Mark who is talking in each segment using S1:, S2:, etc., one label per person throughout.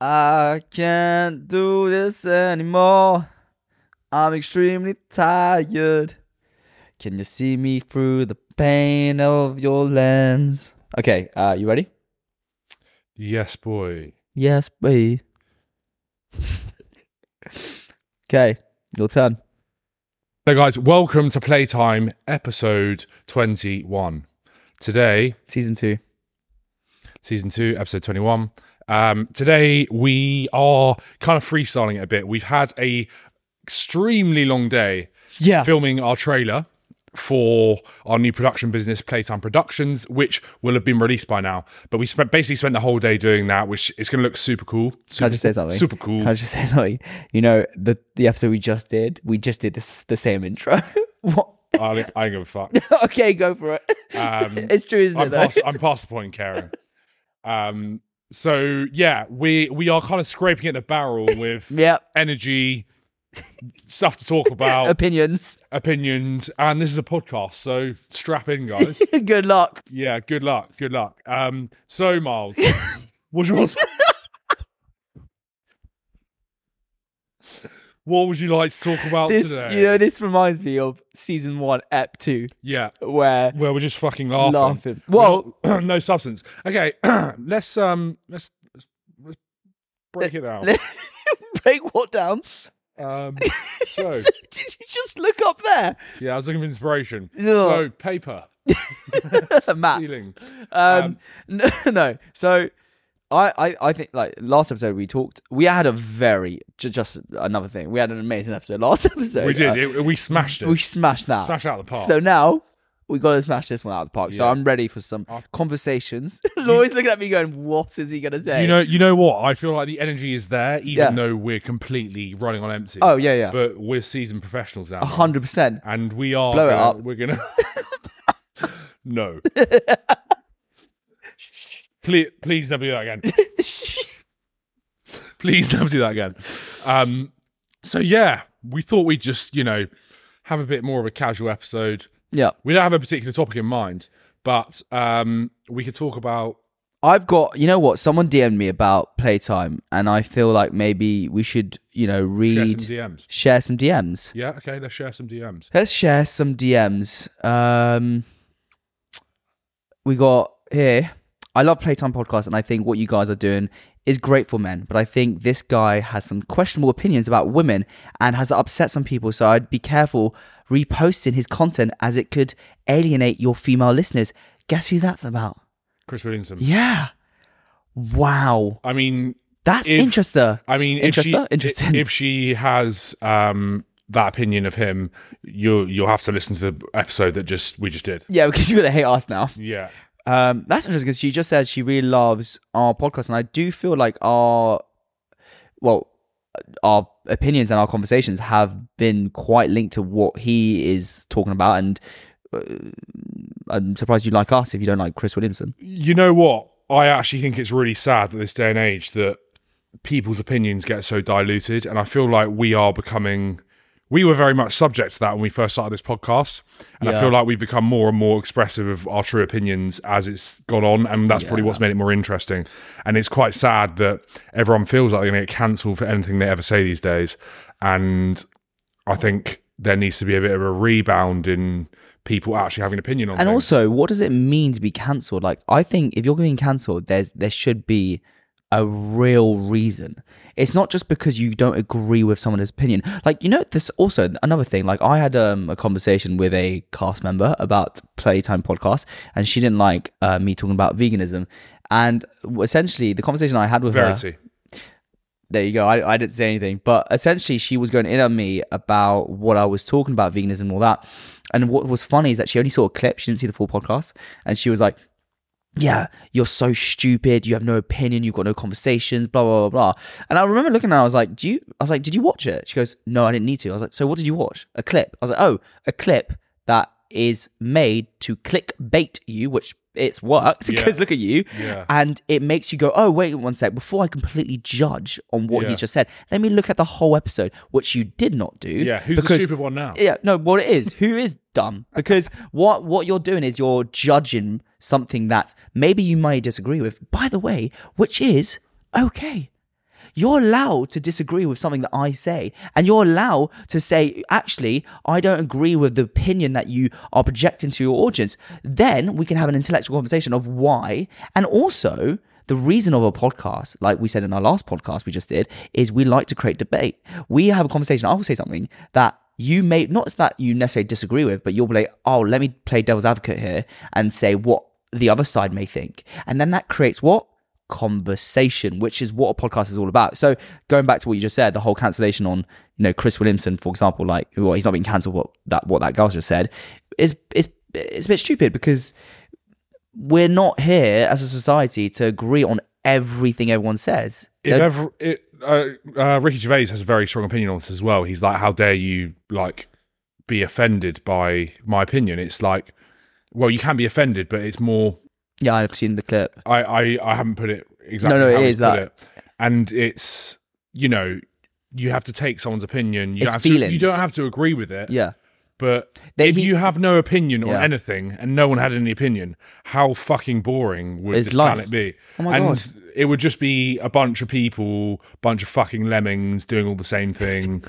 S1: I can't do this anymore. I'm extremely tired. Can you see me through the pain of your lens? Okay, uh, you ready?
S2: Yes, boy.
S1: Yes, boy. okay, your turn.
S2: So, guys, welcome to Playtime episode 21. Today,
S1: Season two.
S2: season two, episode 21. Um, today, we are kind of freestyling it a bit. We've had a extremely long day
S1: Yeah.
S2: filming our trailer for our new production business, Playtime Productions, which will have been released by now. But we spent basically spent the whole day doing that, which is going to look super cool.
S1: Can I just say something?
S2: super cool.
S1: Can I just say something? You know, the the episode we just did, we just did this the same intro. what?
S2: I, I ain't give a fuck.
S1: okay, go for it.
S2: Um,
S1: it's true, isn't
S2: I'm
S1: it?
S2: Past, I'm past the point, Karen. Um, so yeah, we we are kind of scraping at the barrel with
S1: yep.
S2: energy, stuff to talk about,
S1: Opinions.
S2: opinions, and this is a podcast, so strap in, guys.
S1: Good luck.
S2: yeah, good luck, good luck. Um, so Miles, what was what would you like to talk about
S1: This,
S2: today?
S1: you know, this reminds me of season one, ep two,
S2: yeah,
S1: where
S2: where we're just fucking laughing.
S1: laughing. Well,
S2: no substance. Okay, let's um let's let's, break it down.
S1: break what down?
S2: Um, so
S1: did you just look up there?
S2: yeah, I was looking for inspiration.
S1: Ugh.
S2: So paper, ceiling.
S1: Um,
S2: Um,
S1: no, no. So, I, I, I think like last episode we talked. We had a very ju- just another thing. We had an amazing episode last episode.
S2: We did.
S1: Uh,
S2: It, we smashed it.
S1: we smashed that.
S2: smashed it out of the park.
S1: So now we got to smash this one out of the park. So
S2: Yeah.
S1: I'm ready for some
S2: Uh,
S1: conversations. Laurie's looking at me going, "What is he gonna say?"
S2: you know, you know what? I feel like the energy is there, even
S1: Yeah.
S2: though we're completely running on empty.
S1: Oh yeah, yeah,
S2: But we're seasoned professionals now,
S1: a hundred percent.
S2: and we are.
S1: Blow it
S2: gonna-
S1: up.
S2: We're gonna. no. Please, please never do that again. Please never do that again. Um, so yeah, we thought we'd just, you know, have a bit more of a casual episode.
S1: Yeah,
S2: We don't have a particular topic in mind, but um, we could talk about.
S1: I've got. You know what? Someone DM'd me about playtime, and I feel like maybe we should, you know,
S2: Share
S1: read,
S2: some DMs.
S1: share some DMs.
S2: Yeah, okay, let's share some DMs.
S1: Let's share some DMs. Um, we got here. I love Playtime Podcast, and I think what you guys are doing is great for men. But I think this guy has some questionable opinions about women and has upset some people. So I'd be careful reposting his content as it could alienate your female listeners. Guess who that's about?
S2: Chris Williamson.
S1: Yeah. Wow.
S2: I mean,
S1: That's
S2: If-
S1: interesting.
S2: I mean, if she,
S1: Interesting.
S2: if she has um, that opinion of him, you'll you'll have to listen to the episode that just we just did.
S1: Yeah, because you're gonna hate us now.
S2: Yeah,
S1: Um, that's interesting because she just said she really loves our podcast, and I do feel like our, well, our opinions and our conversations have been quite linked to what he is talking about, and uh, I'm surprised you like us if you don't like Chris Williamson.
S2: you know what? I actually think it's really sad that this day and age that people's opinions get so diluted, and I feel like we are becoming. We were very much subject to that when we first started this podcast, and I feel like we've become more and more expressive of our true opinions as it's gone on, and that's probably what's made it more interesting. And it's quite sad that everyone feels like they're going to get cancelled for anything they ever say these days, and I think there needs to be a bit of a rebound in people actually having an opinion on
S1: And
S2: things.
S1: also, what does it mean to be cancelled? Like, I think if you're being cancelled, there's there should be a real reason. It's not just because you don't agree with someone's opinion. Like, you know, this also another thing. Like, I had um, a conversation with a cast member about Playtime podcast, and she didn't like uh, me talking about veganism. And essentially, the conversation I had with her there you go. I, I didn't say anything, but essentially, she was going in on me about what I was talking about veganism and all that. And what was funny is that she only saw a clip; she didn't see the full podcast, and she was like, "Yeah, you're so stupid. You have no opinion. You've got no conversations. Blah blah blah blah." And I remember looking at her. I was like, "Do you?" I was like, "Did you watch it?" She goes, "No, I didn't need to." I was like, "So what did you watch? A clip?" I was like, "Oh, a clip that is made to clickbait you, which it's worked
S2: Yeah.
S1: because look at you."
S2: Yeah.
S1: and it makes you go, oh, wait one sec. Before I completely judge on what
S2: Yeah.
S1: he's just said, let me look at the whole episode, which you did not do.
S2: Yeah, who's
S1: because,
S2: the stupid one now?
S1: Yeah, no, what it is, who is dumb? Because what what you're doing is you're judging something that maybe you might disagree with, by the way, which is okay. You're allowed to disagree with something that I say. And you're allowed to say, actually, I don't agree with the opinion that you are projecting to your audience. Then we can have an intellectual conversation of why. And also, the reason of a podcast, like we said in our last podcast we just did, is we like to create debate. We have a conversation. I will say something that you may not that you necessarily disagree with, but you'll be like, oh, let me play devil's advocate here and say what the other side may think. And then that creates what? Conversation, which is what a podcast is all about. So going back to what you just said, the whole cancellation on, you know, Chris Williamson, for example, like well, he's not being cancelled what that what that girl just said, is is it's a bit stupid because we're not here as a society to agree on everything everyone says.
S2: If ever, it, uh, uh, Ricky Gervais has a very strong opinion on this as well. He's like, "How dare you like be offended by my opinion?" It's like, well, you can be offended, but it's more.
S1: Yeah, I've seen the clip.
S2: I I, I haven't put it exactly.
S1: No, no,
S2: how
S1: it is that.
S2: it. and it's you know you have to take someone's opinion. You
S1: It's
S2: have to, you don't have to agree with it.
S1: Yeah.
S2: But
S1: They-
S2: if
S1: he-
S2: you have no opinion on
S1: Yeah.
S2: anything and no one had any opinion, how fucking boring would
S1: Is
S2: this
S1: life.
S2: planet be?
S1: Oh my
S2: and
S1: God.
S2: it would just be a bunch of people, bunch of fucking lemmings doing all the same thing,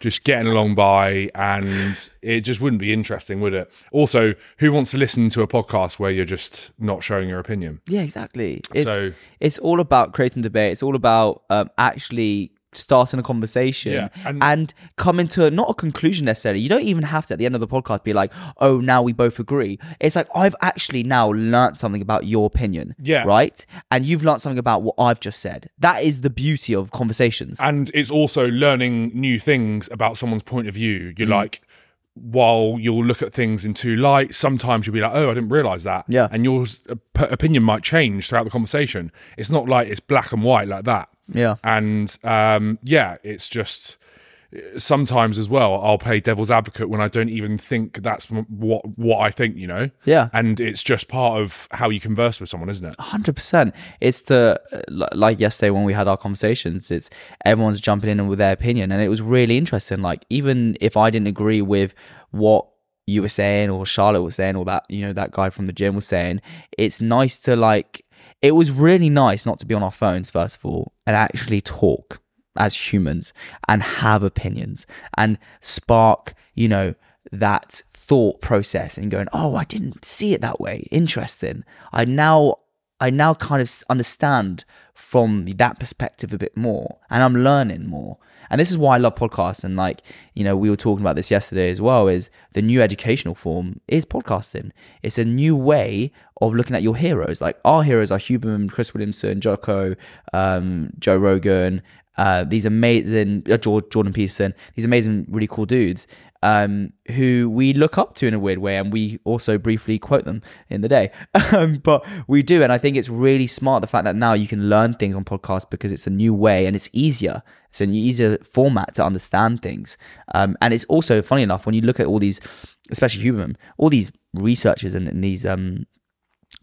S2: just getting along by, and it just wouldn't be interesting, would it? Also, who wants to listen to a podcast where you're just not showing your opinion?
S1: Yeah, exactly. It's
S2: So-
S1: it's all about creating debate. It's all about um, actually starting a conversation
S2: Yeah,
S1: and,
S2: and-
S1: coming to not a conclusion necessarily. You don't even have to at the end of the podcast be like, "Oh, now we both agree." It's like I've actually now learnt something about your opinion.
S2: Yeah.
S1: right. And you've learnt something about what I've just said. That is the beauty of conversations.
S2: and it's also learning new things about someone's point of view.
S1: Mm.
S2: You're like, while you'll look at things in two light, sometimes you'll be like, "Oh, I didn't realize that."
S1: Yeah.
S2: and your op- opinion might change throughout the conversation. It's not like it's black and white like that.
S1: Yeah.
S2: And um, yeah, it's just sometimes as well. I'll play devil's advocate when I don't even think that's what what I think. You know.
S1: Yeah.
S2: and it's just part of how you converse with someone, isn't it?
S1: Hundred percent. It's to li- like yesterday when we had our conversations. It's everyone's jumping in with their opinion, and it was really interesting. Like even if I didn't agree with what you were saying or Charlotte was saying or that you know that guy from the gym was saying, it's nice to like. It was really nice not to be on our phones first of all and actually talk as humans and have opinions and spark you know that thought process and going oh i didn't see it that way. Interesting. I now i now kind of understand from that perspective a bit more and i'm learning more and this is why i love podcasts. And like you know we were talking about this yesterday as well is the new educational form is podcasting. It's a new way of looking at your heroes. Like our heroes are huberman chris williamson jocko um, joe rogan uh, these amazing uh, Jordan Peterson, these amazing, really cool dudes um, who we look up to in a weird way, and we also briefly quote them in the day. Um, but we do, and I think it's really smart the fact that now you can learn things on podcasts because it's a new way and it's easier. It's an easier format to understand things, um, and it's also funny enough when you look at all these, especially Huberman, all these researchers and, and these um,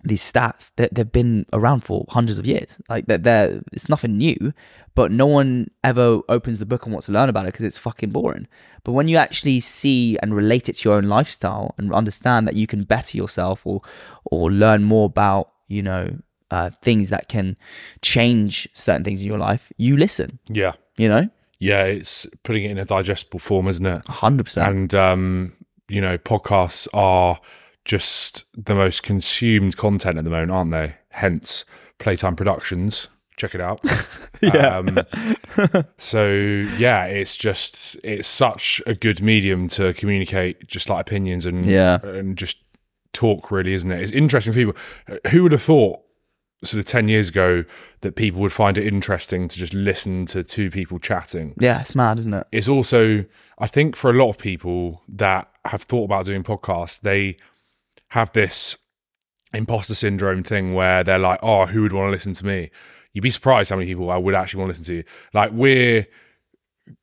S1: these stats that they've been around for hundreds of years. Like they're, they're it's nothing new, but no one ever opens the book and wants to learn about it because it's fucking boring. But when you actually see and relate it to your own lifestyle and understand that you can better yourself or or learn more about you know uh, things that can change certain things in your life, you listen.
S2: Yeah,
S1: You know,
S2: yeah. It's putting it in a digestible form, isn't it?
S1: hundred percent.
S2: and um, you know podcasts are just the most consumed content at the moment aren't they hence playtime productions check it out
S1: Yeah.
S2: um, so yeah it's just it's such a good medium to communicate just like opinions and
S1: Yeah.
S2: and just talk really isn't it it's interesting for people who would have thought sort of 10 years ago that people would find it interesting to just listen to two people chatting
S1: Yeah, it's mad, isn't it?
S2: it's also i think for a lot of people that have thought about doing podcasts they have this imposter syndrome thing where they're like oh who would want to listen to me? You'd be surprised how many people i would actually want to listen to. You like we're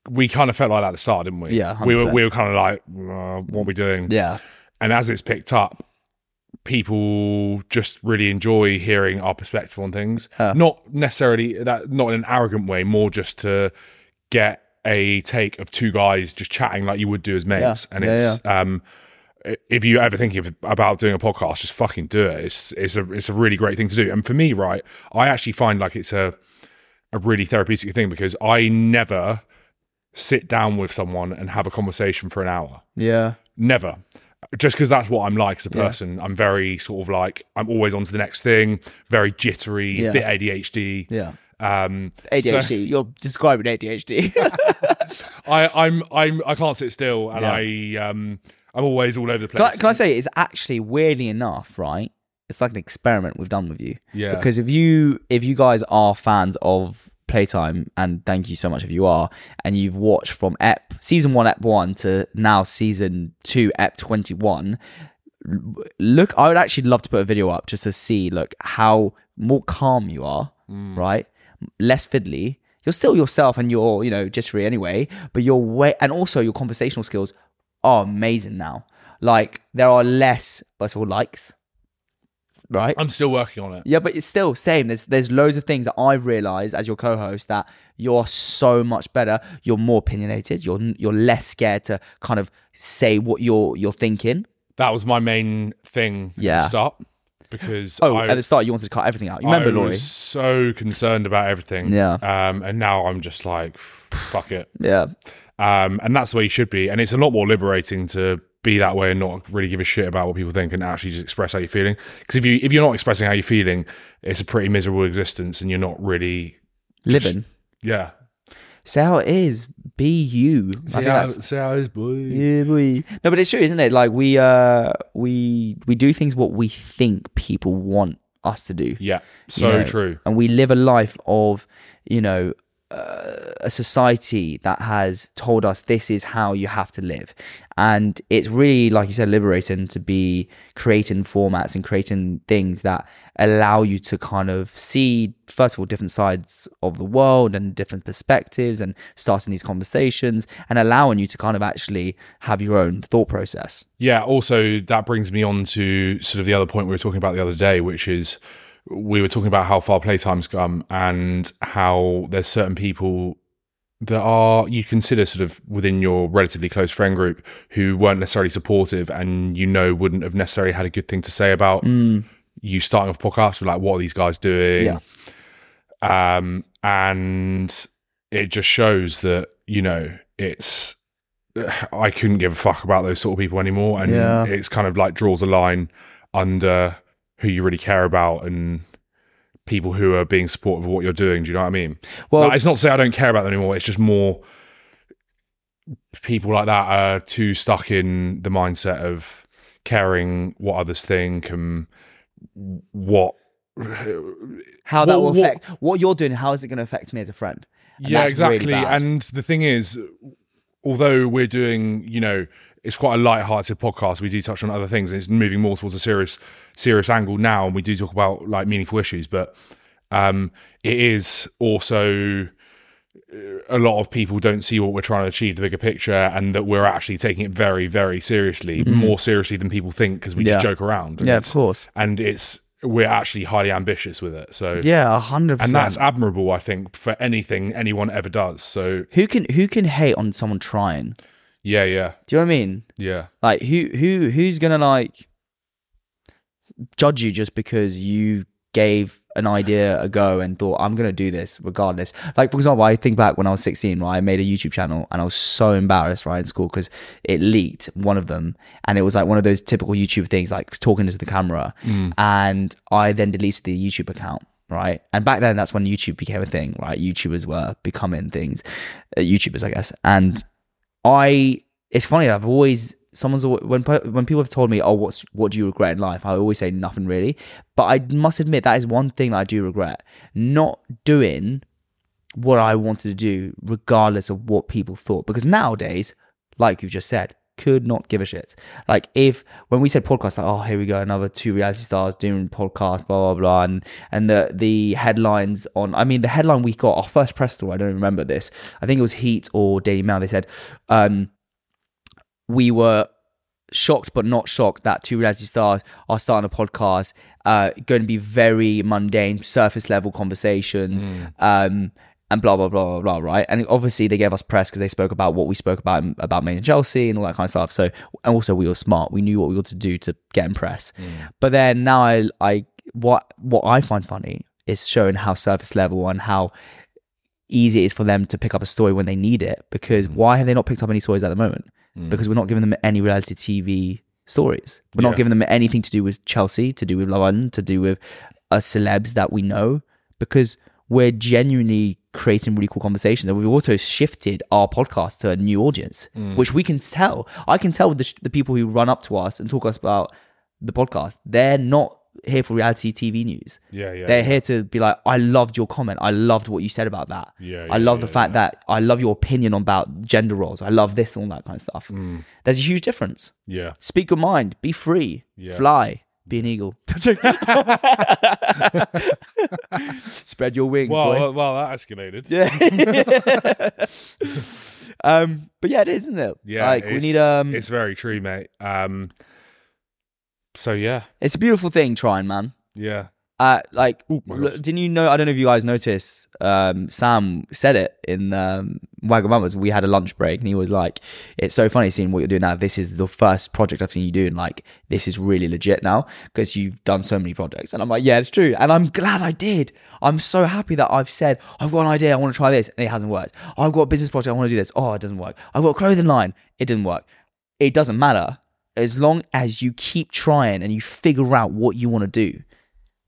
S2: we kind of felt like that at the start didn't we?
S1: Yeah,
S2: we were
S1: 100%.
S2: we were kind of like uh, what are we doing?
S1: Yeah,
S2: and as it's picked up people just really enjoy hearing our perspective on things.
S1: Yeah.
S2: not necessarily that not in an arrogant way more just to get a take of two guys just chatting like you would do as mates.
S1: Yeah.
S2: and
S1: Yeah,
S2: it's um if you ever think of, about doing a podcast just fucking do it it's it's a it's a really great thing to do and for me right i actually find like it's a a really therapeutic thing because I never sit down with someone and have a conversation for an hour.
S1: Yeah.
S2: Never. Just because that's what I'm like as a person. I'm very sort of like, I'm always on to the next thing, very jittery,
S1: Yeah.
S2: bit ADHD.
S1: Yeah.
S2: Um, so
S1: ADHD. You're describing ADHD.
S2: I, I'm, I'm, I can't sit still and
S1: Yeah.
S2: I, um, I'm always all over the place.
S1: can, I, can I say it's actually weirdly enough, right? It's like an experiment we've done with you.
S2: Yeah.
S1: Because if you if you guys are fans of Playtime, and thank you so much if you are, and you've watched from Ep season one, Ep one to now season two, Ep twenty one. Look, I would actually love to put a video up just to see look how more calm you are, mm. right? Less fiddly. You're still yourself, and you're you know just free anyway. But your way, and also your conversational skills are amazing now. Like there are less, first of all, likes, right?
S2: I'm still working on it.
S1: Yeah, but it's still same. There's there's loads of things that I've realized as your co-host that you're so much better. You're more opinionated. You're you're less scared to kind of say what you're you're thinking.
S2: That was my main thing at
S1: Yeah.
S2: the start because
S1: Oh,
S2: I,
S1: at the start you wanted to cut everything out. You remember,
S2: I
S1: Laurie?
S2: was so concerned about everything.
S1: Yeah.
S2: Um, and now I'm just like, fuck it.
S1: Yeah,
S2: Um, and that's the way you should be. And it's a lot more liberating to be that way and not really give a shit about what people think and actually just express how you're feeling. Because if you if you're not expressing how you're feeling, it's a pretty miserable existence, and you're not really,
S1: living.
S2: yeah.
S1: Say how it is. Be you. I think that's
S2: see how it is, boy.
S1: Yeah, boy. No, but it's true, isn't it? Like we uh we we do things what we think people want us to do.
S2: Yeah, so
S1: know,
S2: true.
S1: And we live a life of, you know, a society that has told us this is how you have to live. And it's really, like you said, liberating to be creating formats and creating things that allow you to kind of see, first of all, different sides of the world and different perspectives and starting these conversations and allowing you to kind of actually have your own thought process.
S2: Yeah, also that brings me on to sort of the other point we were talking about the other day, which is we were talking about how far playtime's come and how there's certain people that are you consider sort of within your relatively close friend group who weren't necessarily supportive and you know wouldn't have necessarily had a good thing to say about you starting off a podcast like what are these guys doing
S1: Yeah.
S2: um and it just shows that you know it's I couldn't give a fuck about those sort of people anymore, and
S1: Yeah.
S2: it's kind of like draws a line under who you really care about and people who are being supportive of what you're doing. Do you know what I mean?
S1: Well,
S2: Like, it's not to say I don't care about them anymore. It's just more people like that are too stuck in the mindset of caring what others think and what.
S1: how that
S2: what-
S1: will affect what you're doing, how is it going to affect me as a friend? And
S2: yeah,
S1: that's really
S2: exactly. and the thing is, although we're doing, you know, it's quite a light-hearted podcast. We do touch on other things, and it's moving more towards a serious, serious angle now. And we do talk about like meaningful issues, but um, it is also uh, a lot of people don't see what we're trying to achieve, the bigger picture, and that we're actually taking it very, very seriously, more seriously than people think, because we just
S1: Mm-hmm.
S2: Joke around. And
S1: yeah, of course.
S2: And it's we're actually highly ambitious with it. So
S1: Yeah, a hundred
S2: and that's admirable, I think, for anything anyone ever does. So
S1: Who can who can hate on someone trying?
S2: Yeah, yeah,
S1: Do you know what I mean?
S2: yeah,
S1: Like who who who's gonna like judge you just because you gave an idea a go and thought I'm gonna do this regardless. Like for example, I think back when I was 16, right? I made a YouTube channel and I was so embarrassed right in school because it leaked one of them and it was like one of those typical YouTube things like talking into the camera, and I then deleted the YouTube account. Right. And back then, that's when YouTube became a thing, right? YouTubers were becoming things, uh, YouTubers, I guess. And I it's funny I've always someone's always, when when people have told me oh what's what do you regret in life? I always say nothing really. But I must admit that is one thing that I do regret. Not doing what I wanted to do regardless of what people thought. Because nowadays like you've just said could not give a shit. Like if when we said podcast like oh here we go another two reality stars doing podcast blah blah blah and and the the headlines on I mean the headline we got our first press tour I don't remember this. I think it was Heat or Daily Mail they said um we were shocked but not shocked that two reality stars are starting a podcast uh going to be very mundane surface level conversations. Um and blah blah blah blah blah right and obviously they gave us press because they spoke about what we spoke about about Made in Chelsea and all that kind of stuff so and also we were smart we knew what we ought to do to get in press but then now I I what what I find funny is showing how surface level and how easy it is for them to pick up a story when they need it. Because
S2: Mm.
S1: why have they not picked up any stories at the moment? Because we're not giving them any reality TV stories. We're
S2: Yeah.
S1: not giving them anything to do with Chelsea, to do with Love Island, to do with uh, celebs that we know. Because we're genuinely creating really cool conversations, and we've also shifted our podcast to a new audience,
S2: Mm.
S1: which we can tell. I can tell with the, sh- the people who run up to us and talk us about the podcast. They're not here for reality TV news.
S2: Yeah, yeah.
S1: They're
S2: yeah.
S1: here to be like, I loved your comment. I loved what you said about that.
S2: Yeah,
S1: I
S2: yeah,
S1: love the
S2: yeah,
S1: fact that I love your opinion about gender roles. I love this and all that kind of stuff.
S2: Mm.
S1: There's a huge difference.
S2: Yeah.
S1: Speak your mind. Be free.
S2: Yeah.
S1: Fly. Be an eagle. Spread your wings,
S2: Well,
S1: boy.
S2: uh, well, that escalated.
S1: Yeah. um, but yeah, it is, isn't it?
S2: Yeah,
S1: Like we need um.
S2: It's very true, mate. Um. So yeah,
S1: It's a beautiful thing, trying, man.
S2: yeah,
S1: Uh, like,
S2: Oh my
S1: didn't you know? I don't know if you guys noticed. Um, Sam said it in um, Wagamamas. We had a lunch break, and he was like, "It's so funny seeing what you're doing now. This is the first project I've seen you do, and like, this is really legit now because you've done so many projects." And I'm like, "Yeah, it's true," and I'm glad I did. I'm so happy that I've said I've got an idea. I want to try this, and it hasn't worked. I've got a business project. I want to do this. Oh, it doesn't work. I've got a clothing line. It didn't work. It doesn't matter as long as you keep trying and you figure out what you want to do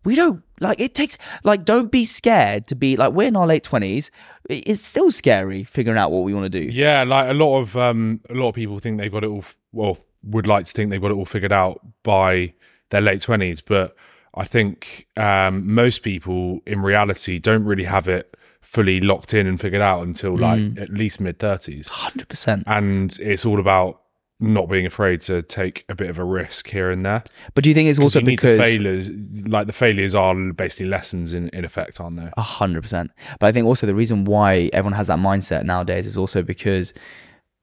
S1: we don't like it takes like don't be scared to be like we're in our late 20s it's still scary figuring out what we want to do
S2: yeah. Like a lot of um, a lot of people think they've got it all. f- Well, would like to think they've got it all figured out by their late twenties, but I think um, most people in reality don't really have it fully locked in and figured out until like
S1: Mm.
S2: at least mid thirties,
S1: 100%
S2: and it's all about not being afraid to take a bit of a risk here and there.
S1: but do you think it's also because
S2: failures, like the failures are basically lessons in, in effect, aren't they?
S1: A hundred percent. But I think also the reason why everyone has that mindset nowadays is also because,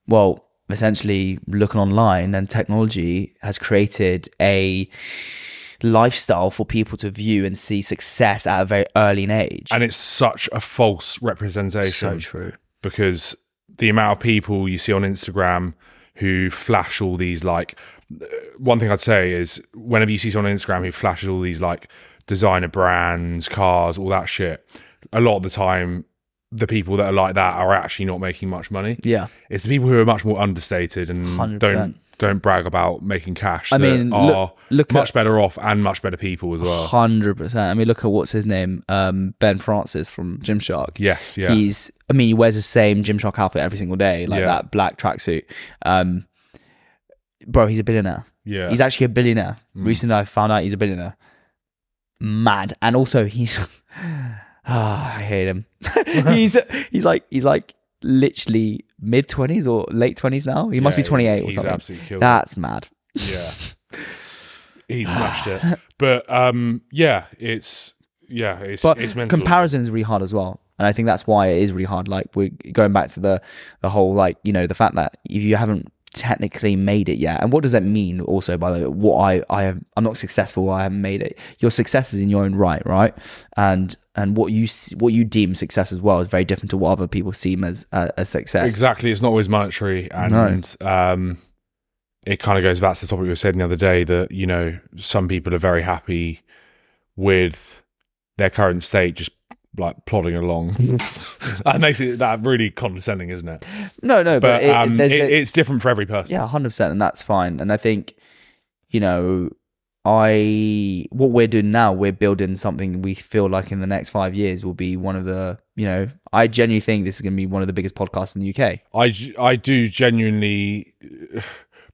S1: well, essentially looking online and technology has created a lifestyle for people to view and see success at a very early age.
S2: And it's such a false representation.
S1: so true.
S2: because the amount of people you see on Instagram who flash all these like one thing I'd say is whenever you see someone on Instagram who flashes all these like designer brands, cars, all that shit, a lot of the time the people that are like that are actually not making much money.
S1: Yeah.
S2: It's the people who are much more understated and
S1: 100%.
S2: don't don't brag about making cash.
S1: I mean,
S2: are
S1: look- look
S2: much
S1: at-
S2: better off and much better people as well.
S1: Hundred percent. I mean, look at what's his name, um, Ben Francis from Gymshark.
S2: Yes, yeah.
S1: He's. I mean, he wears the same Gymshark outfit every single day, like
S2: Yeah.
S1: that black tracksuit. Um, bro, he's a billionaire.
S2: yeah.
S1: He's actually a billionaire.
S2: Mm.
S1: Recently, I found out he's a billionaire. Mad, and also he's. Ah, I hate him. he's he's like he's like literally mid twenties or late twenties now. He must be twenty eight or
S2: he's
S1: something.
S2: absolutely killed.
S1: That's mad.
S2: Yeah. he smashed it. But um yeah, it's yeah, it's
S1: But
S2: it's mental.
S1: comparison is really hard as well, and I think that's why it is really hard. Like we're going back to the the whole like you know the fact that if you haven't technically made it yet, and what does that mean? Also, by the way, what I I have I'm not successful. I haven't made it. Your success is in your own right, right? And and what you what you deem success as well is very different to what other people seem as uh, as success.
S2: Exactly. It's not always monetary and um it kind of goes back to the topic we were saying the other day that, you know, some people are very happy with their current state just like plodding along. that makes it that really condescending, isn't it?
S1: No, no, but,
S2: But
S1: it,
S2: um, it, it's different for every person.
S1: Yeah, hundred percent, and that's fine. And I think, you know, I what we're doing now, we're building something we feel like in the next five years will be one of the, you know, I genuinely think this is going to be one of the biggest podcasts in the UK.
S2: I I do genuinely.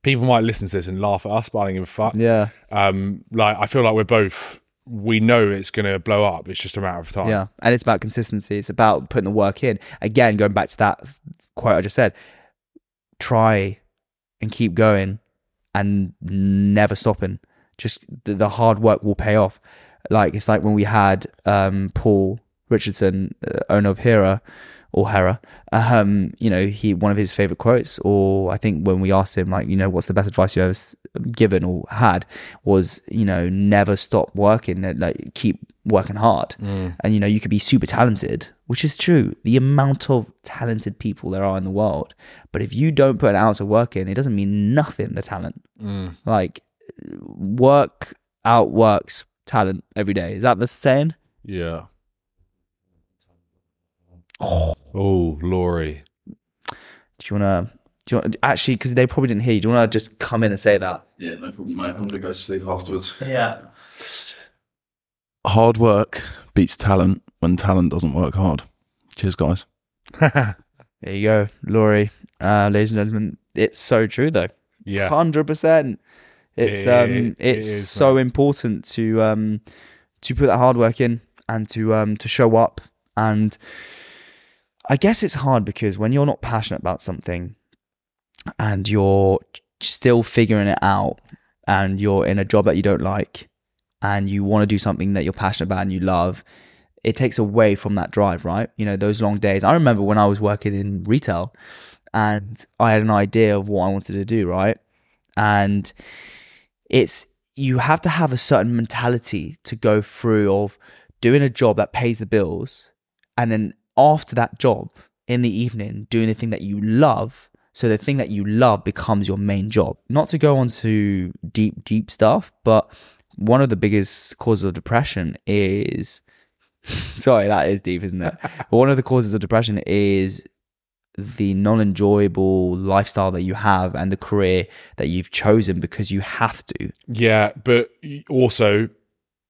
S2: People might listen to this and laugh at us, but I don't give a fuck.
S1: Yeah,
S2: Um, like I feel like we're both. We know it's going to blow up. It's just a matter of time.
S1: yeah, and it's about consistency. It's about putting the work in. Again, going back to that quote I just said, try and keep going, and never stopping. Just the, the hard work will pay off. Like it's like when we had um, Paul Richardson, uh, owner of Hera or Hera. Um, you know, he one of his favorite quotes, or I think when we asked him, like, you know, what's the best advice you ever given or had, was you know, never stop working, like keep working hard. And you know, you could be super talented, which is true. The amount of talented people there are in the world, but if you don't put an ounce of work in, it doesn't mean nothing. The talent,
S2: Mm.
S1: like, work outworks talent every day. Is that the saying?
S2: Yeah. Oh, Laurie.
S1: Do you want to? Do you want actually? Because they probably didn't hear you. Do you want to just come in and say that?
S3: Yeah, no problem, mate. I'm gonna go sleep afterwards.
S1: Yeah.
S3: Hard work beats talent when talent doesn't work hard. Cheers, guys.
S1: There you go, Laurie. Uh, ladies and gentlemen, it's so true though.
S2: yeah.
S1: Hundred percent. It's
S2: It-
S1: um,
S2: it
S1: it's
S2: is,
S1: so important to um, to put that hard work in and to um, to show up. And I guess it's hard because when you're not passionate about something, and you're still figuring it out, and you're in a job that you don't like, and you want to do something that you're passionate about and you love, it takes away from that drive, right? You know, those long days. I remember when I was working in retail and I had an idea of what I wanted to do, right? And it's you have to have a certain mentality to go through of doing a job that pays the bills and then after that job in the evening doing the thing that you love so the thing that you love becomes your main job. Not to go on to deep deep stuff but one of the biggest causes of depression is sorry that is deep isn't it? But one of the causes of depression is the non-enjoyable lifestyle that you have and the career that you've chosen because you have to.
S2: Yeah, but also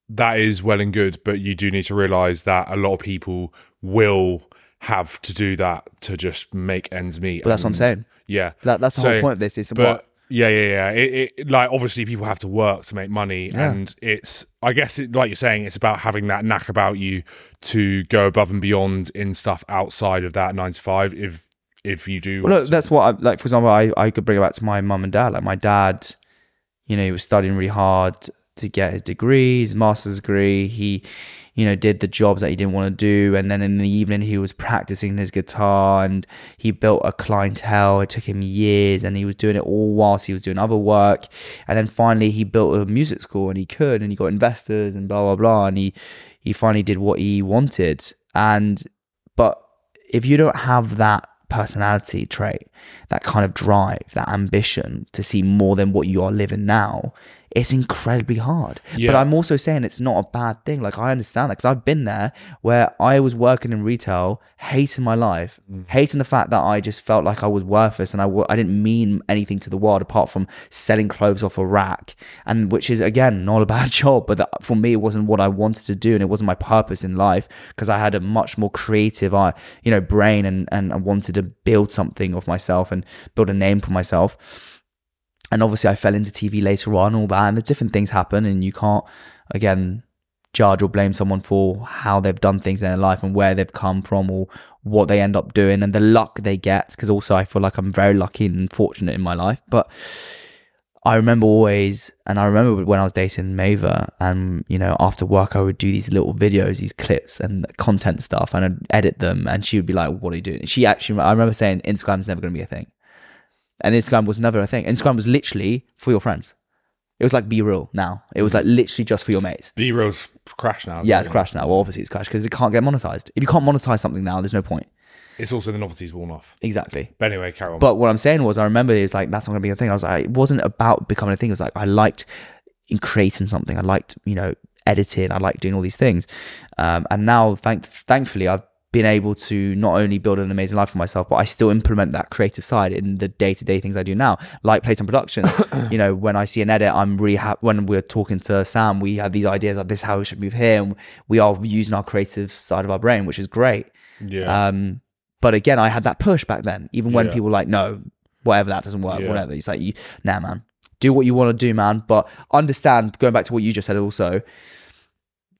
S2: that is well and good, but you do need to realize that a lot of people will have to do that to just make ends meet.
S1: but that's what i'm saying
S2: Yeah.
S1: that, that's the
S2: So,
S1: whole point of this is
S2: But
S1: what
S2: yeah, yeah, yeah. It, it like obviously people have to work to make money,
S1: Yeah.
S2: and it's I guess it, like you're saying, it's about having that knack about you to go above and beyond in stuff outside of that nine to five. If if you do,
S1: Well, look, that's what I like. For example, I, I could bring it back to my mum and dad. Like my dad, you know, he was studying really hard to get his degree, his master's degree. He, you know, did the jobs that he didn't want to do, and then in the evening he was practicing his guitar and he built a clientele. It took him years, and he was doing it all whilst he was doing other work. And then finally, he built a music school, and he could, and he got investors and blah blah blah, and he he finally did what he wanted. And but if you don't have that personality trait, that kind of drive, that ambition to see more than what you are living now, it's incredibly hard. But I'm also saying it's not a bad thing. Like I understand that because I've been there where I was working in retail, hating my life, hating the fact that I just felt like I was worthless and I w- I didn't mean anything to the world apart from selling clothes off a rack, and which is again not a bad job, but that, for me it wasn't what I wanted to do and it wasn't my purpose in life because I had a much more creative, uh, you know, brain and and I wanted to build something of myself and build a name for myself and obviously I fell into TV later on, all that, and the different things happen, and you can't again judge or blame someone for how they've done things in their life and where they've come from or what they end up doing and the luck they get. Because also I feel like I'm very lucky and fortunate in my life, but. I remember always, and I remember when I was dating Mava, and you know, after work, I would do these little videos, these clips, and content stuff, and I'd edit them, and she would be like, "What are you doing?" She actually, I remember saying, "Instagram's never going to be a thing." And Instagram was never a thing. Instagram was literally for your friends. It was like BeReal now. It was like literally just for your mates.
S2: the Euro's crash now.
S1: Yeah, it's crashed now. Well, obviously it's crashed because it can't get monetized. If you can't monetize something now, there's no point.
S2: It's also the novelty's worn off.
S1: Exactly.
S2: But anyway, carry on.
S1: But what I'm saying was, I remember it was like that's not gonna be a thing. I was like, it wasn't about becoming a thing. It was like I liked in creating something. I liked, you know, editing. I liked doing all these things. Um, and now, thank thankfully, I've been able to not only build an amazing life for myself, but I still implement that creative side in the day to day things I do now, like Playtime Productions. you know, when I see an edit, I'm really happy. When we're talking to Sam, we have these ideas like this, is how we should move here, and we are using our creative side of our brain, which is great.
S2: yeah.
S1: Um, but again, I had that push back then, even when
S2: Yeah.
S1: people were like, no, whatever, that doesn't work,
S2: Yeah.
S1: whatever. It's like, you, nah, man, do what you want to do, man. But understand, going back to what you just said also,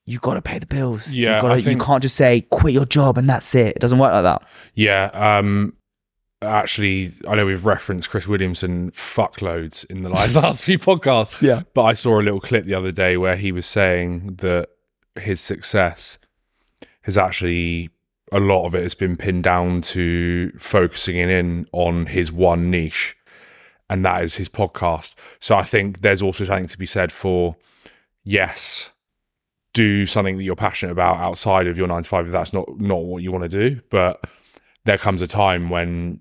S1: you got to pay the bills.
S2: Yeah,
S1: you, gotta,
S2: think-
S1: you can't just say, quit your job and that's it. It doesn't work like that.
S2: Yeah. Um, actually, I know we've referenced Chris Williamson fuckloads in the like, last few podcasts.
S1: Yeah.
S2: But I saw a little clip the other day where he was saying that his success has actually a lot of it has been pinned down to focusing in on his one niche, and that is his podcast. So I think there's also something to be said for yes, do something that you're passionate about outside of your nine to five if that's not not what you want to do, but there comes a time when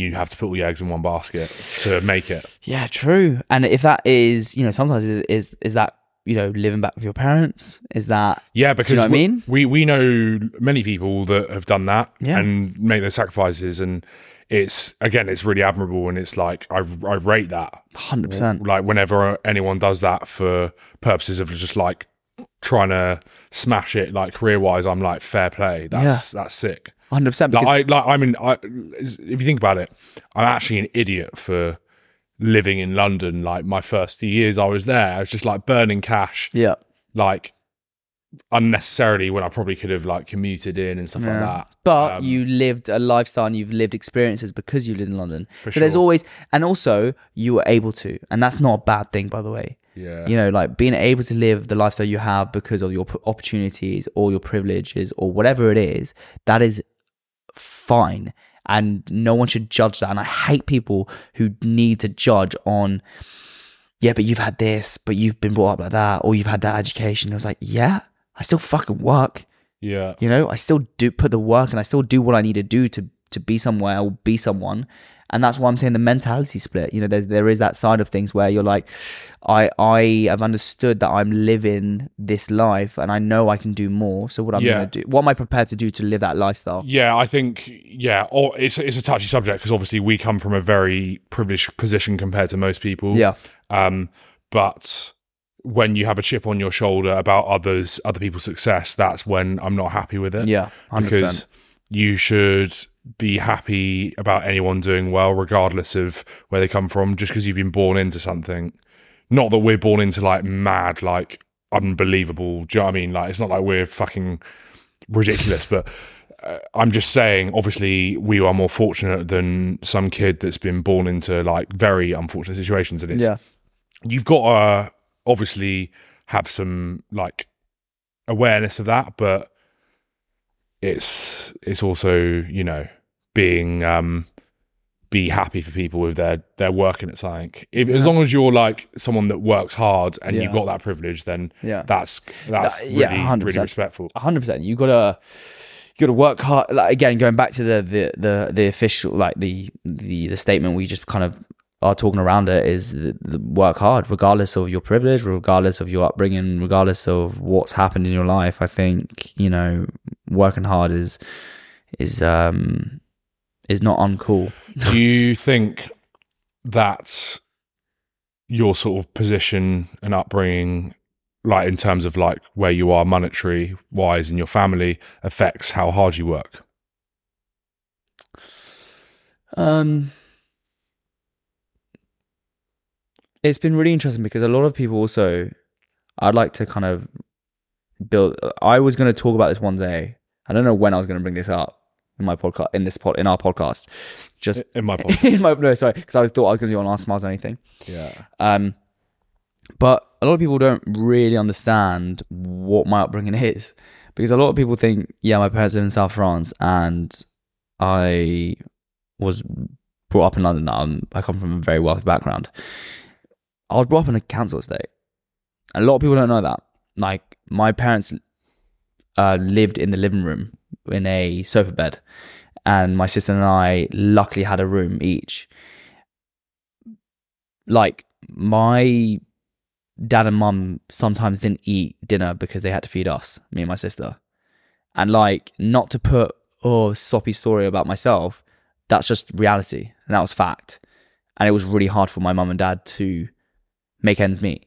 S2: you have to put all your eggs in one basket to make it.
S1: Yeah, true. And if that is, you know, sometimes is is, is that you know living back with your parents? Is that
S2: Yeah, because
S1: know what I
S2: we-
S1: mean?
S2: we we know many people that have done that
S1: Yeah.
S2: and make those sacrifices, and it's again, it's really admirable, and it's like I I rate that.
S1: hundred percent?
S2: Like whenever anyone does that for purposes of just like trying to smash it, like career wise, I'm like fair play. That's that's sick.
S1: Hundred percent.
S2: Like I like I mean, I, if you think about it, I'm actually an idiot for living in London. Like my first few years I was there, I was just like burning cash
S1: yeah,
S2: like unnecessarily when I probably could have like commuted in and stuff like that.
S1: But
S2: Um,
S1: you lived a lifestyle and you've lived experiences because you live in London.
S2: For
S1: so there's always, and also you were able to, and that's not a bad thing, by the way.
S2: Yeah.
S1: You know, like being able to live the lifestyle you have because of your p- opportunities or your privileges or whatever it is, that is fine. And no one should judge that. And I hate people who need to judge on, yeah, but you've had this, but you've been brought up like that, or you've had that education. I was like, yeah, I still fucking work.
S2: yeah.
S1: You know, I still do put the work and I still do what I need to do to to be somewhere or be someone. And that's why I'm saying the mentality split. You know, there's there is that side of things where you're like, I I have understood that I'm living this life and I know I can do more. So what I'm
S2: Yeah.
S1: gonna do what am I prepared to do to live that lifestyle?
S2: Yeah, I think yeah, or it's it's a touchy subject because obviously we come from a very privileged position compared to most people.
S1: Yeah.
S2: Um, but when you have a chip on your shoulder about others, other people's success, that's when I'm not happy with it.
S1: Yeah. 100%.
S2: because you should be happy about anyone doing well, regardless of where they come from, just because you've been born into something. Not that we're born into like mad, like unbelievable. Do you know what I mean? Like, it's not like we're fucking ridiculous, but uh, I'm just saying, obviously, we are more fortunate than some kid that's been born into like very unfortunate situations. And it's,
S1: Yeah.
S2: you've got to obviously have some like awareness of that, but it's it's also you know being um be happy for people if they're they're working at something. If, As long as you're like someone that works hard and
S1: Yeah.
S2: you've got that privilege, then
S1: Yeah.
S2: that's that's
S1: Uh,
S2: really
S1: yeah, 100%.
S2: really respectful.
S1: hundred percent. You gotta you gotta work hard. Like again, going back to the the the, the official like the, the the statement we just kind of are talking around it is the, the work hard, regardless of your privilege, regardless of your upbringing, regardless of what's happened in your life. I think you know working hard is is um is not uncool.
S2: Do you think that your sort of position and upbringing, like in terms of like where you are monetary wise in your family, affects how hard you work?
S1: Um, it's been really interesting because a lot of people also, I'd like to kind of build. I was going to talk about this one day. I don't know when I was going to bring this up in my podcast, in this pod, in our podcast. Just
S2: In my podcast.
S1: in my no, sorry, because I thought I was going to do on Ask Miles or anything.
S2: yeah.
S1: Um, but a lot of people don't really understand what my upbringing is because a lot of people think, yeah, my parents live in South France and I was brought up in London. Um, I come from a very wealthy background. I was brought up in a council estate. A lot of people don't know that. Like my parents uh, lived in the living room in a sofa bed, and my sister and I luckily had a room each like my dad and mum sometimes didn't eat dinner because they had to feed us, me and my sister. And like not to put oh soppy story about myself, that's just reality. And that was fact. And it was really hard for my mum and dad to make ends meet.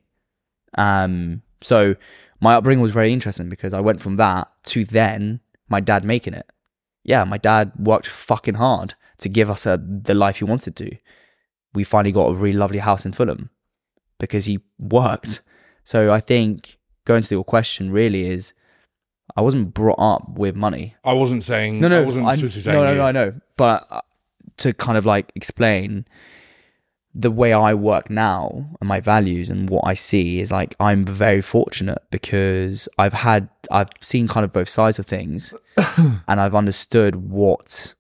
S1: Um so my upbringing was very interesting because I went from that to then my dad making it. Yeah, my dad worked fucking hard to give us a, the life he wanted to we finally got a really lovely house in Fulham because he worked. So I think going to your question really is I wasn't brought up with money.
S2: I wasn't saying.
S1: No, no,
S2: I wasn't
S1: I'm-
S2: specifically
S1: no,
S2: saying.
S1: no,
S2: you.
S1: no, I know. But uh, to kind of like explain the way I work now and my values and what I see is like I'm very fortunate because I've had I've seen kind of both sides of things and I've understood what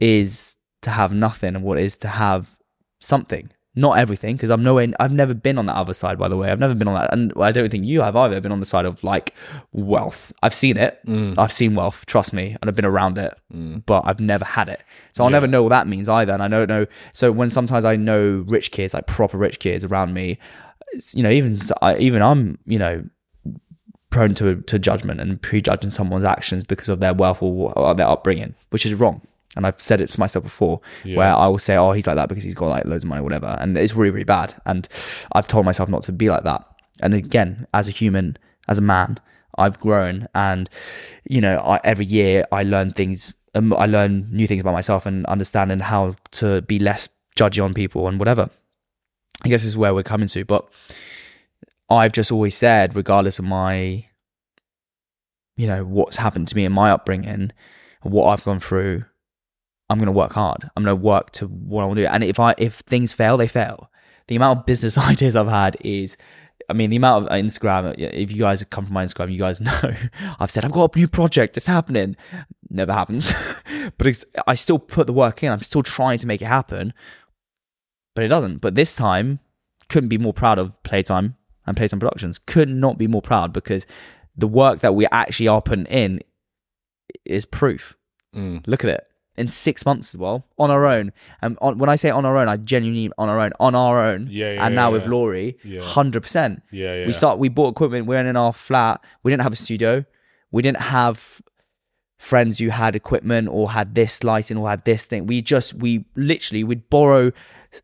S1: is to have nothing and what is to have something. Not everything, because I'm nowhere. I've never been on that other side, by the way. I've never been on that, and I don't think you have either. Been on the side of like wealth. I've seen it. Mm. I've seen wealth. Trust me, and I've been around it, mm. but I've never had it. So I'll never know what that means either. And I don't know. So when sometimes I know rich kids, like proper rich kids around me, you know, even I, even I'm, you know, prone to to judgment and prejudging someone's actions because of their wealth or, or their upbringing, which is wrong. And I've said it to myself before,
S2: Yeah.
S1: where I will say, "Oh, he's like that because he's got like loads of money, or whatever," and it's really, really bad. And I've told myself not to be like that. And again, as a human, as a man, I've grown, and you know, I, every year I learn things. Um, I learn new things about myself and understanding how to be less judgy on people and whatever. I guess this is where we're coming to, but I've just always said, regardless of my, you know, what's happened to me in my upbringing, what I've gone through, I'm going to work hard. I'm going to work to what I want to do. And if I if things fail, they fail. The amount of business ideas I've had is, I mean, the amount of Instagram. If you guys have come from my Instagram, you guys know I've said I've got a new project. It's happening. Never happens. but it's, I still put the work in. I'm still trying to make it happen. But it doesn't. But this time, couldn't be more proud of Playtime and Playtime Productions. Could not be more proud because the work that we actually are putting in is proof.
S2: Mm.
S1: Look at it. In six months as well, on our own. And on, when I say on our own, I genuinely mean on our own, on our own.
S2: Yeah, yeah,
S1: and now
S2: yeah,
S1: with
S2: yeah.
S1: Laurie,
S2: Yeah.
S1: hundred percent.
S2: Yeah, yeah.
S1: We start. We bought equipment. We went in our flat. We didn't have a studio. We didn't have friends who had equipment or had this lighting or had this thing. We just we literally we'd borrow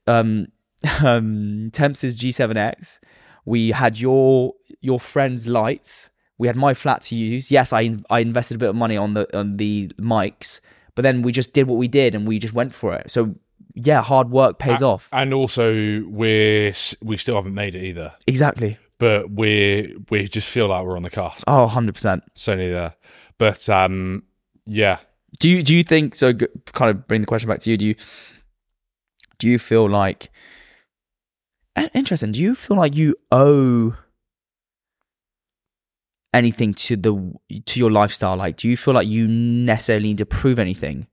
S1: um um Temps's G7X. We had your your friend's lights. We had my flat to use. Yes, I I invested a bit of money on the on the mics, but then we just did what we did and we just went for it. So yeah, hard work pays off.
S2: and also we're we still haven't made it either,
S1: Exactly.
S2: but we we just feel like we're on the cusp.
S1: Oh, 100%.
S2: Certainly there. But um, yeah,
S1: Do you do you think so? Kind of bring the question back to you. Do you do you feel like eh, interesting? Do you feel like you owe anything to the to your lifestyle? Like, do you feel like you necessarily need to prove anything?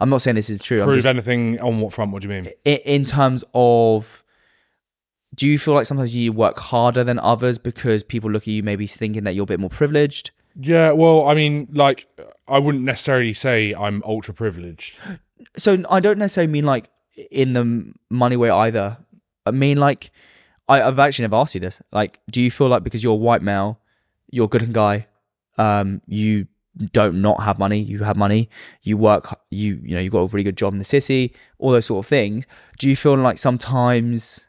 S1: I'm not saying this is true. I'm
S2: prove
S1: just
S2: anything on what front? What do you mean?
S1: in, in terms of. Do you feel like sometimes you work harder than others because people look at you maybe thinking that you're a bit more privileged?
S2: Yeah, well, I mean, like, I wouldn't necessarily say I'm ultra privileged.
S1: so I don't necessarily mean like in the money way either. I mean like I, I've actually never asked you this. Like, do you feel like because you're a white male, you're a good guy, um, you don't not have money, you have money, you work, you you know, you've got a really good job in the city, all those sort of things. Do you feel like sometimes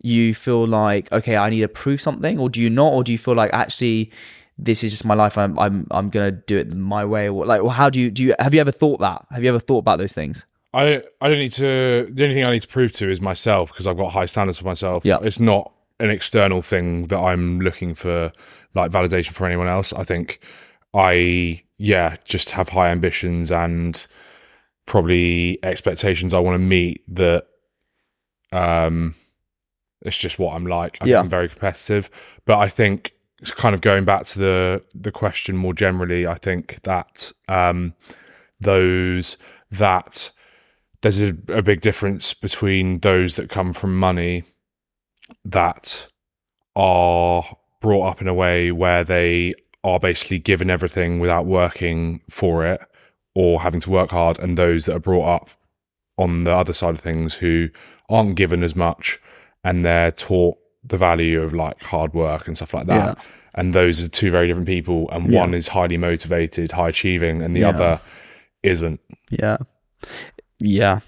S1: you feel like okay, I need to prove something, or do you not, or do you feel like actually this is just my life, I'm I'm I'm gonna do it my way, or like, well, how do you do you have you ever thought that? Have you ever thought about those things?
S2: I don't, I don't need to. The only thing I need to prove to is myself because I've got high standards for myself.
S1: Yeah.
S2: it's not an external thing that I'm looking for, like validation from anyone else. I think I, yeah, just have high ambitions and probably expectations I want to meet. That, um, it's just what I'm like. I
S1: Yeah.
S2: I'm very competitive, but I think it's kind of going back to the the question more generally. I think that um, those that there's a, a big difference between those that come from money that are brought up in a way where they are basically given everything without working for it or having to work hard, and those that are brought up on the other side of things who aren't given as much and they're taught the value of like hard work and stuff like that. And those are two very different people, and
S1: Yeah.
S2: one is highly motivated, high achieving, and the
S1: Yeah.
S2: other isn't.
S1: Yeah. Yeah.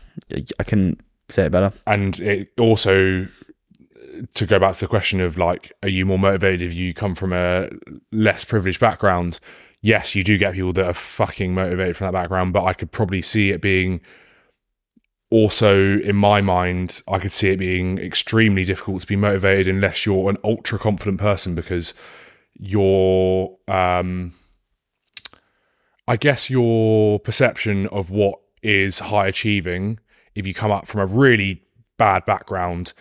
S1: I can say it better.
S2: and it also to go back to the question of like are you more motivated if you come from a less privileged background? Yes you do get people that are fucking motivated from that background but i could probably see it being also in my mind i could see it being extremely difficult to be motivated unless you're an ultra confident person because your um i guess your perception of what is high achieving if you come up from a really bad background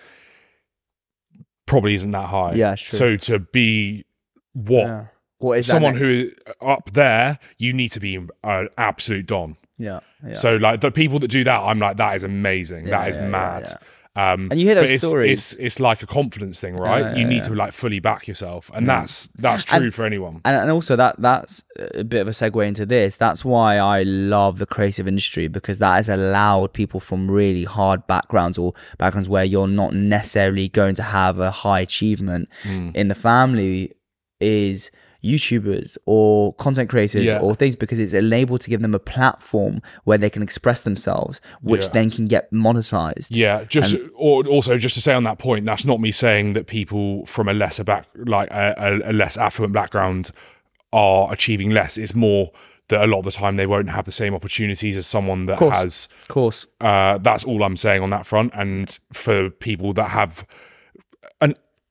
S2: probably isn't that high
S1: Yeah, true.
S2: so to be what
S1: Yeah. What is
S2: someone who is up there you need to be an absolute don
S1: yeah. Yeah.
S2: so like the people that do that i'm like that is amazing
S1: Yeah,
S2: that is mad. Um,
S1: And you hear those
S2: it's,
S1: stories.
S2: It's it's like a confidence thing, right?
S1: Yeah,
S2: you
S1: yeah,
S2: need
S1: yeah.
S2: to like fully back yourself, and that's that's true for anyone.
S1: and, and also that that's a bit of a segue into this that's why i love the creative industry because that has allowed people from really hard backgrounds or backgrounds where you're not necessarily going to have a high achievement
S2: Hmm.
S1: in the family is youtubers or content creators
S2: Yeah.
S1: or things because it's enabled to give them a platform where they can express themselves which
S2: Yeah.
S1: then can get monetized
S2: Yeah, just or also just to say on that point, that's not me saying that people from a lesser back, like a, a, less affluent background, are achieving less. It's more that a lot of the time they won't have the same opportunities as someone that
S1: course.
S2: has.
S1: of course
S2: Uh, that's all I'm saying on that front. And for people that have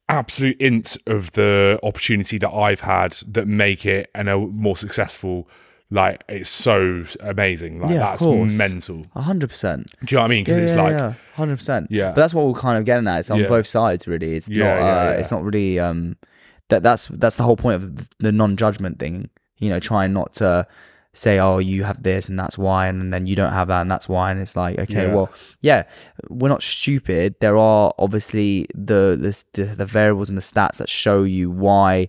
S2: absolute int of the opportunity that I've had that make it and a more successful. Like it's so amazing. Like
S1: Yeah,
S2: that's mental.
S1: 100%
S2: Do you know what I mean? Because it's like
S1: hundred percent.
S2: Yeah.
S1: but that's what we're kind of getting at. It's on
S2: Yeah.
S1: both sides, really. It's
S2: Yeah,
S1: not.
S2: yeah,
S1: uh,
S2: yeah.
S1: It's not really. Um, that that's that's the whole point of the non-judgment thing. You know, trying not to say, "Oh, you have this and that's why," and then you don't have that and that's why. And it's like, okay,
S2: Yeah.
S1: well, yeah, we're not stupid. There are obviously the the the, variables and the stats that show you why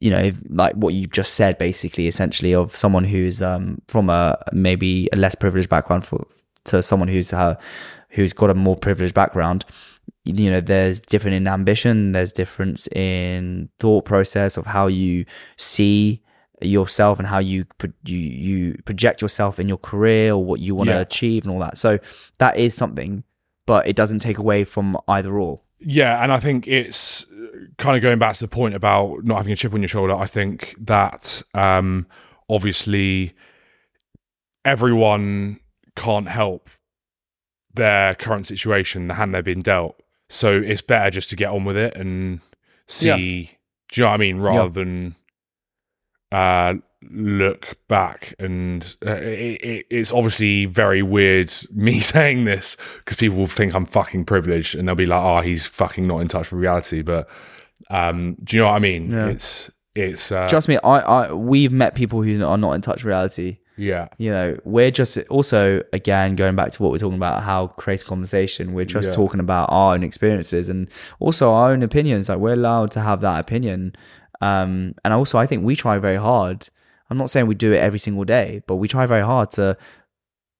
S1: you know, like what you've just said, basically, essentially, of someone who's um, from a maybe a less privileged background for to someone who's uh, who's got a more privileged background. You know, there's different in ambition. There's difference in thought process of how you see yourself and how you pro- you you project yourself in your career or what you want to
S2: Yeah.
S1: achieve and all that. So that is something, but it doesn't take away from either or.
S2: Yeah, and I think it's kind of going back to the point about not having a chip on your shoulder. I think that um, obviously everyone can't help their current situation, the hand they've been dealt. So it's better just to get on with it and see. Do you know what I mean? Rather
S1: Yeah.
S2: than uh, look back and uh, it, it, it's obviously very weird me saying this because people will think I'm fucking privileged and they'll be like, "Oh, he's fucking not in touch with reality." But um, do you know what I mean?
S1: Yeah.
S2: It's it's uh,
S1: Trust me, I, I we've met people who are not in touch with reality.
S2: yeah,
S1: You know, we're just also again going back to what we're talking about, how create conversation. We're just
S2: Yeah.
S1: talking about our own experiences and also our own opinions. Like we're allowed to have that opinion. Um, and also, I think we try very hard. I'm not saying we do it every single day, but we try very hard to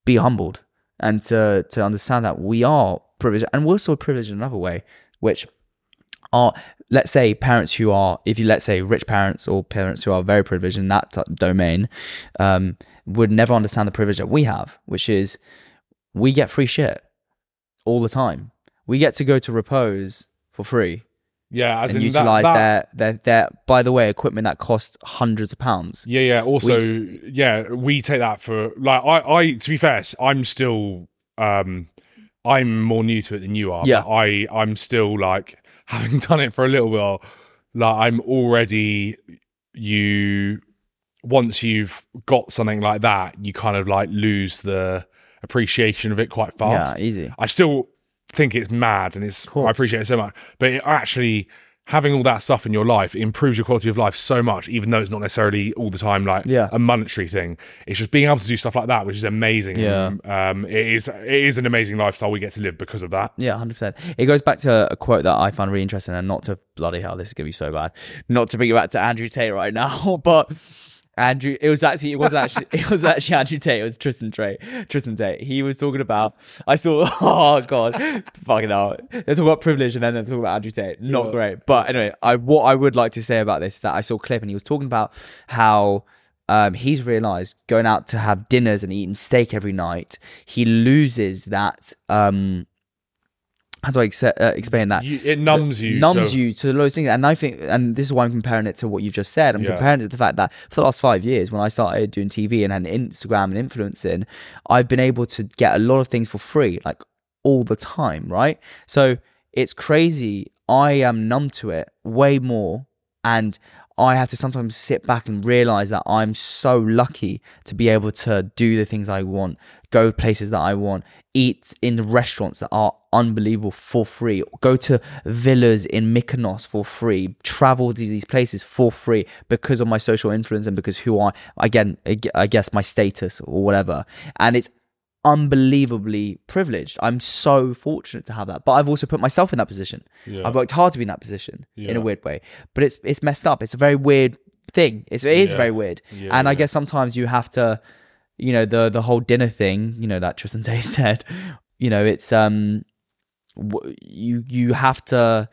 S1: be humbled and to to understand that we are privileged, and we're also privileged in another way, which are let's say parents who are if you let's say rich parents or parents who are very privileged in that t- domain um, would never understand the privilege that we have which is we get free shit all the time we get to go to repose for free
S2: yeah. As
S1: and
S2: in that-
S1: utilize
S2: that,
S1: their, their their by the way equipment that costs hundreds of pounds
S2: Yeah, yeah. Also, yeah, we take that for like I, I. To be fair, I'm still, um, I'm more new to it than you are.
S1: Yeah.
S2: I, I'm still like having done it for a little while. Like I'm already you. Once you've got something like that, you kind of like lose the appreciation of it quite fast.
S1: yeah easy
S2: I still think it's mad and it's I appreciate it so much. But it actually having all that stuff in your life improves your quality of life so much, even though it's not necessarily all the time like
S1: Yeah.
S2: a monetary thing. It's just being able to do stuff like that, which is amazing.
S1: Yeah.
S2: And, um it is it is an amazing lifestyle we get to live because of that.
S1: Yeah, hundred percent. It goes back to a quote that I found really interesting, and not to bloody hell, this is gonna be so bad. Not to bring it back to Andrew Tate right now, but Andrew, it was actually it wasn't actually it was actually Andrew Tate. It was Tristan Tate. Tristan Tate. He was talking about. I saw. Oh god, fucking hell. They're talking about privilege, and then they're talking about Andrew Tate. Not
S2: Yeah.
S1: great. But anyway, I what I would like to say about this is that I saw a clip, and he was talking about how um, he's realized going out to have dinners and eating steak every night, he loses that. Um, how do I ex- uh, explain that?
S2: You, it numbs you.
S1: numbs
S2: so-
S1: you to those things. And I think, and this is why I'm comparing it to what you just said. I'm
S2: Yeah.
S1: comparing it to the fact that for the last five years, when I started doing TV and had Instagram and influencing, I've been able to get a lot of things for free, like all the time, right? So it's crazy. I am numb to it way more. And I have to sometimes sit back and realize that I'm so lucky to be able to do the things I want, go places that I want, eat in restaurants that are unbelievable for free, go to villas in Mykonos for free, travel to these places for free because of my social influence and because who I, again, I guess my status or whatever. And it's unbelievably privileged. I'm so fortunate to have that. But I've also put myself in that position.
S2: Yeah.
S1: I've worked hard to be in that position in a weird way. But it's it's messed up. It's a very weird thing. It's, it is
S2: Yeah.
S1: very weird.
S2: Yeah,
S1: and I guess sometimes you have to, you know, the the whole dinner thing. You know that Tristan Tate said. You know, it's um, you you have to.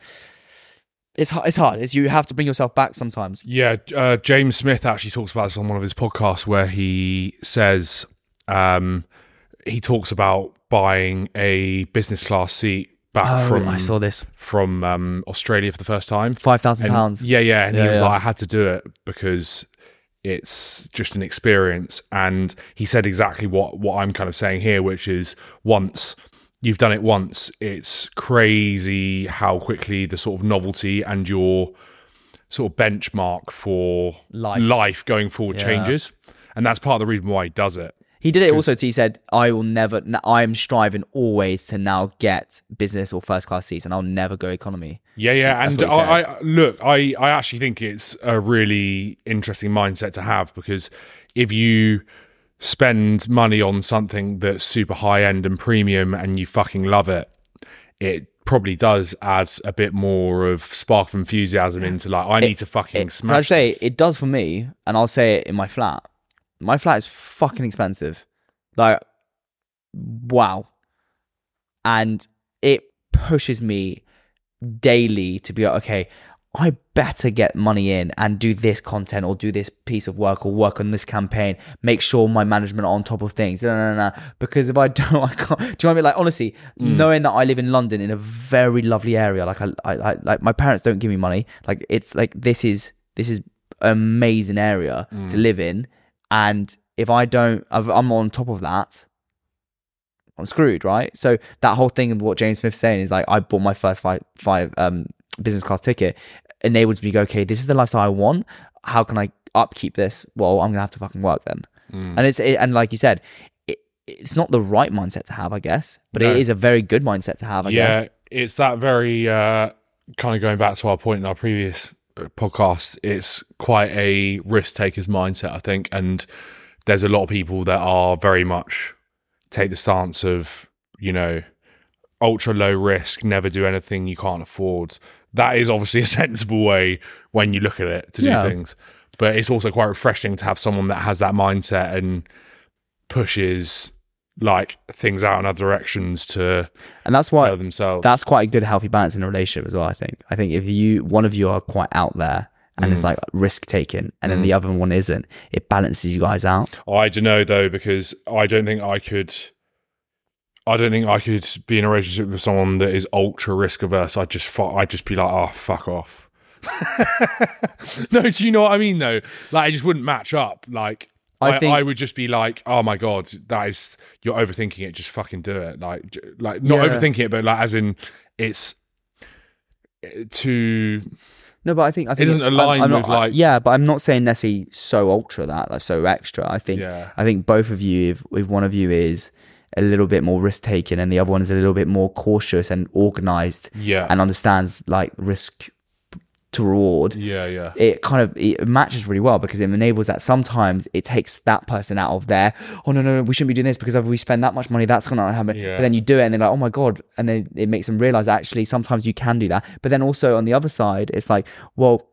S1: It's hard. It's hard. It's you have to bring yourself back sometimes.
S2: Yeah, uh, James Smith actually talks about this on one of his podcasts where he says um, he talks about buying a business class seat back from
S1: Oh, I saw this
S2: from um, Australia for the first time.
S1: five thousand
S2: And-
S1: pounds.
S2: Yeah, yeah, and he was
S1: yeah.
S2: like, I had to do it because it's just an experience. And he said exactly what what I'm kind of saying here, which is once you've done it once, it's crazy how quickly the sort of novelty and your sort of benchmark for
S1: Life.
S2: going forward
S1: Yeah.
S2: changes. And that's part of the reason why he does it.
S1: He did it also. He said, "I will never. I am striving always to now get business or first class seats, and I'll never go economy."
S2: Yeah, yeah, and I, I look, I, I actually think it's a really interesting mindset to have because if you spend money on something that's super high end and premium and you fucking love it, it probably does add a bit more of spark of enthusiasm into like I need to fucking
S1: Can I
S2: smash.
S1: say
S2: this.
S1: it does for me, and I'll say it in my flat. My flat is fucking expensive. Like, wow, and it pushes me daily to be like, okay. I better get money in and do this content or do this piece of work or work on this campaign. Make sure my management are on top of things. No, no, no, no. Because if I don't, I can't. Do you know what I mean? Like honestly, mm. knowing that I live in London in a very lovely area, like I, I, I, like my parents don't give me money. Like it's like this is this is amazing area to mm. live in, and if I don't, I've- I'm on top of that. I'm screwed, right? So that whole thing of what James Smith's saying is like I bought my first five five um business class ticket, enables me to go, okay, this is the lifestyle I want. How can I upkeep this? Well, I'm gonna have to fucking work then.
S2: Mm.
S1: And it's it, and like you said, it, it's not the right mindset to have, I guess, but
S2: No.
S1: it is a very good mindset to have, I
S2: yeah,
S1: guess.
S2: it's that very uh, kind of going back to our point in our previous uh, podcast. It's quite a risk taker's mindset, I think, and there's a lot of people that are very much take the stance of you know ultra low risk, never do anything you can't afford. That is obviously a sensible way when you look at it to
S1: Yeah.
S2: do things, but it's also quite refreshing to have someone that has that mindset and pushes like things out in other directions to
S1: And that's why
S2: themselves.
S1: that's quite a good healthy balance in a relationship as well. I think. I think if you one of you are quite out there and it's mm. like risk taking, and then the mm. other one isn't, it balances you guys out.
S2: I don't know though because I don't think I could. I don't think I could be in a relationship with someone that is ultra risk averse. I'd just, I'd just be like, oh, fuck off. no, do you know what I mean though? Like, I just wouldn't match up. Like,
S1: I
S2: I, I, would just be like, oh my god, that is you're overthinking it. Just fucking do it. Like, j- like not
S1: Yeah.
S2: overthinking it, but like as in it's eh, too.
S1: No, but I think I think
S2: doesn't
S1: I'm-
S2: align
S1: I'm not-
S2: with, like-
S1: yeah, but I'm not saying Nessie so ultra that like so extra. I think
S2: Yeah.
S1: I think both of you, if, if one of you is a little bit more risk taking and the other one is a little bit more cautious and organized
S2: Yeah.
S1: and understands like risk to reward,
S2: yeah. Yeah.
S1: it kind of it matches really well because it enables that sometimes it takes that person out of there. Oh no, no, no, we shouldn't be doing this because if we spend that much money, that's gonna happen.
S2: Yeah.
S1: But then you do it and they're like, oh my god, and then it makes them realize actually sometimes you can do that. But then also on the other side, it's like, well.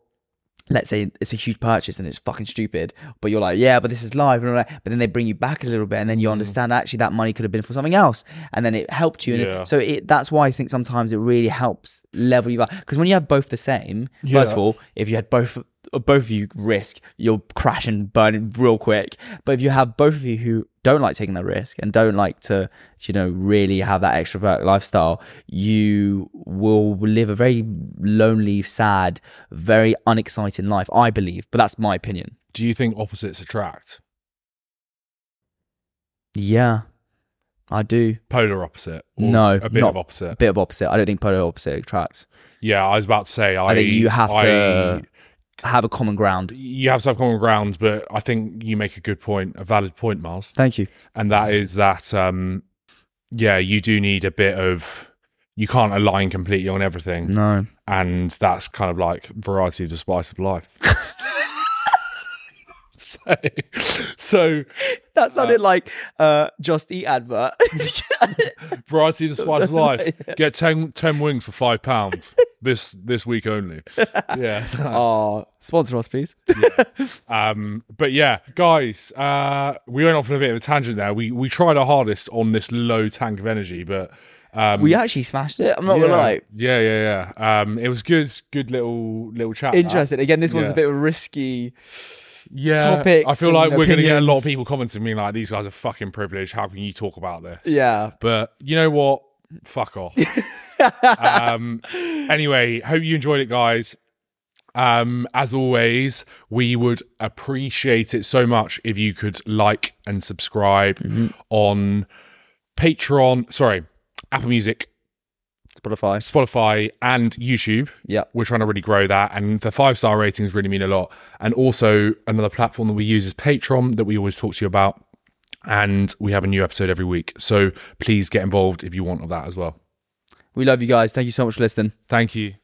S1: Let's say it's a huge purchase and it's fucking stupid, but you're like, yeah, but this is live, but then they bring you back a little bit, and then you
S2: Mm.
S1: understand actually that money could have been for something else, and then it helped you. And it- so it, that's why I think sometimes it really helps level you up because when you have both the same, first of all, if you had both both of you risk, you'll crash and burn real quick. But if you have both of you who don't like taking that risk and don't like to, you know, really have that extrovert lifestyle, you will live a very lonely, sad, very unexciting life. I believe, but that's my opinion.
S2: Do you think opposites attract?
S1: Yeah, I do.
S2: Polar opposite?
S1: No,
S2: a bit of opposite.
S1: A bit of opposite. I don't think polar opposite attracts.
S2: Yeah, I was about to say. I,
S1: I think you have to
S2: I-
S1: have a common ground.
S2: you have to have common ground, but I think you make a good point, a valid point, Miles,
S1: Thank you.
S2: and that is that. um Yeah, you do need a bit of. You can't align completely on everything,
S1: No.
S2: and that's kind of like variety of the spice of life. so, so
S1: that sounded like uh just eat advert.
S2: Variety of the spice of life. Get 10, 10 wings for five pounds this this week only. Yeah. so-
S1: oh, sponsor us, please.
S2: Um, but yeah, guys, uh, we went off on a bit of a tangent there. We we tried our hardest on this low tank of energy, but um,
S1: We actually smashed it. I'm not
S2: yeah,
S1: gonna lie.
S2: yeah, yeah, yeah. Um, it was good, good little little chat. that.
S1: Interesting. Again, this one's
S2: Yeah.
S1: a bit of risky.
S2: Yeah,
S1: topics
S2: I feel like we're going to get a lot of people commenting me like, "These guys are fucking privileged. How can you talk about this?"
S1: Yeah.
S2: But you know what? Fuck off. um, anyway, hope you enjoyed it, guys. Um, as always, we would appreciate it so much if you could like and subscribe
S1: Mm-hmm.
S2: on Patreon, sorry, Apple Music,
S1: Spotify.
S2: Spotify, and YouTube.
S1: Yeah.
S2: We're trying to really grow that, and the five star ratings really mean a lot. And also, another platform that we use is Patreon, that we always talk to you about. And we have a new episode every week. So please get involved if you want of that as well.
S1: We love you guys. Thank you so much for listening.
S2: Thank you.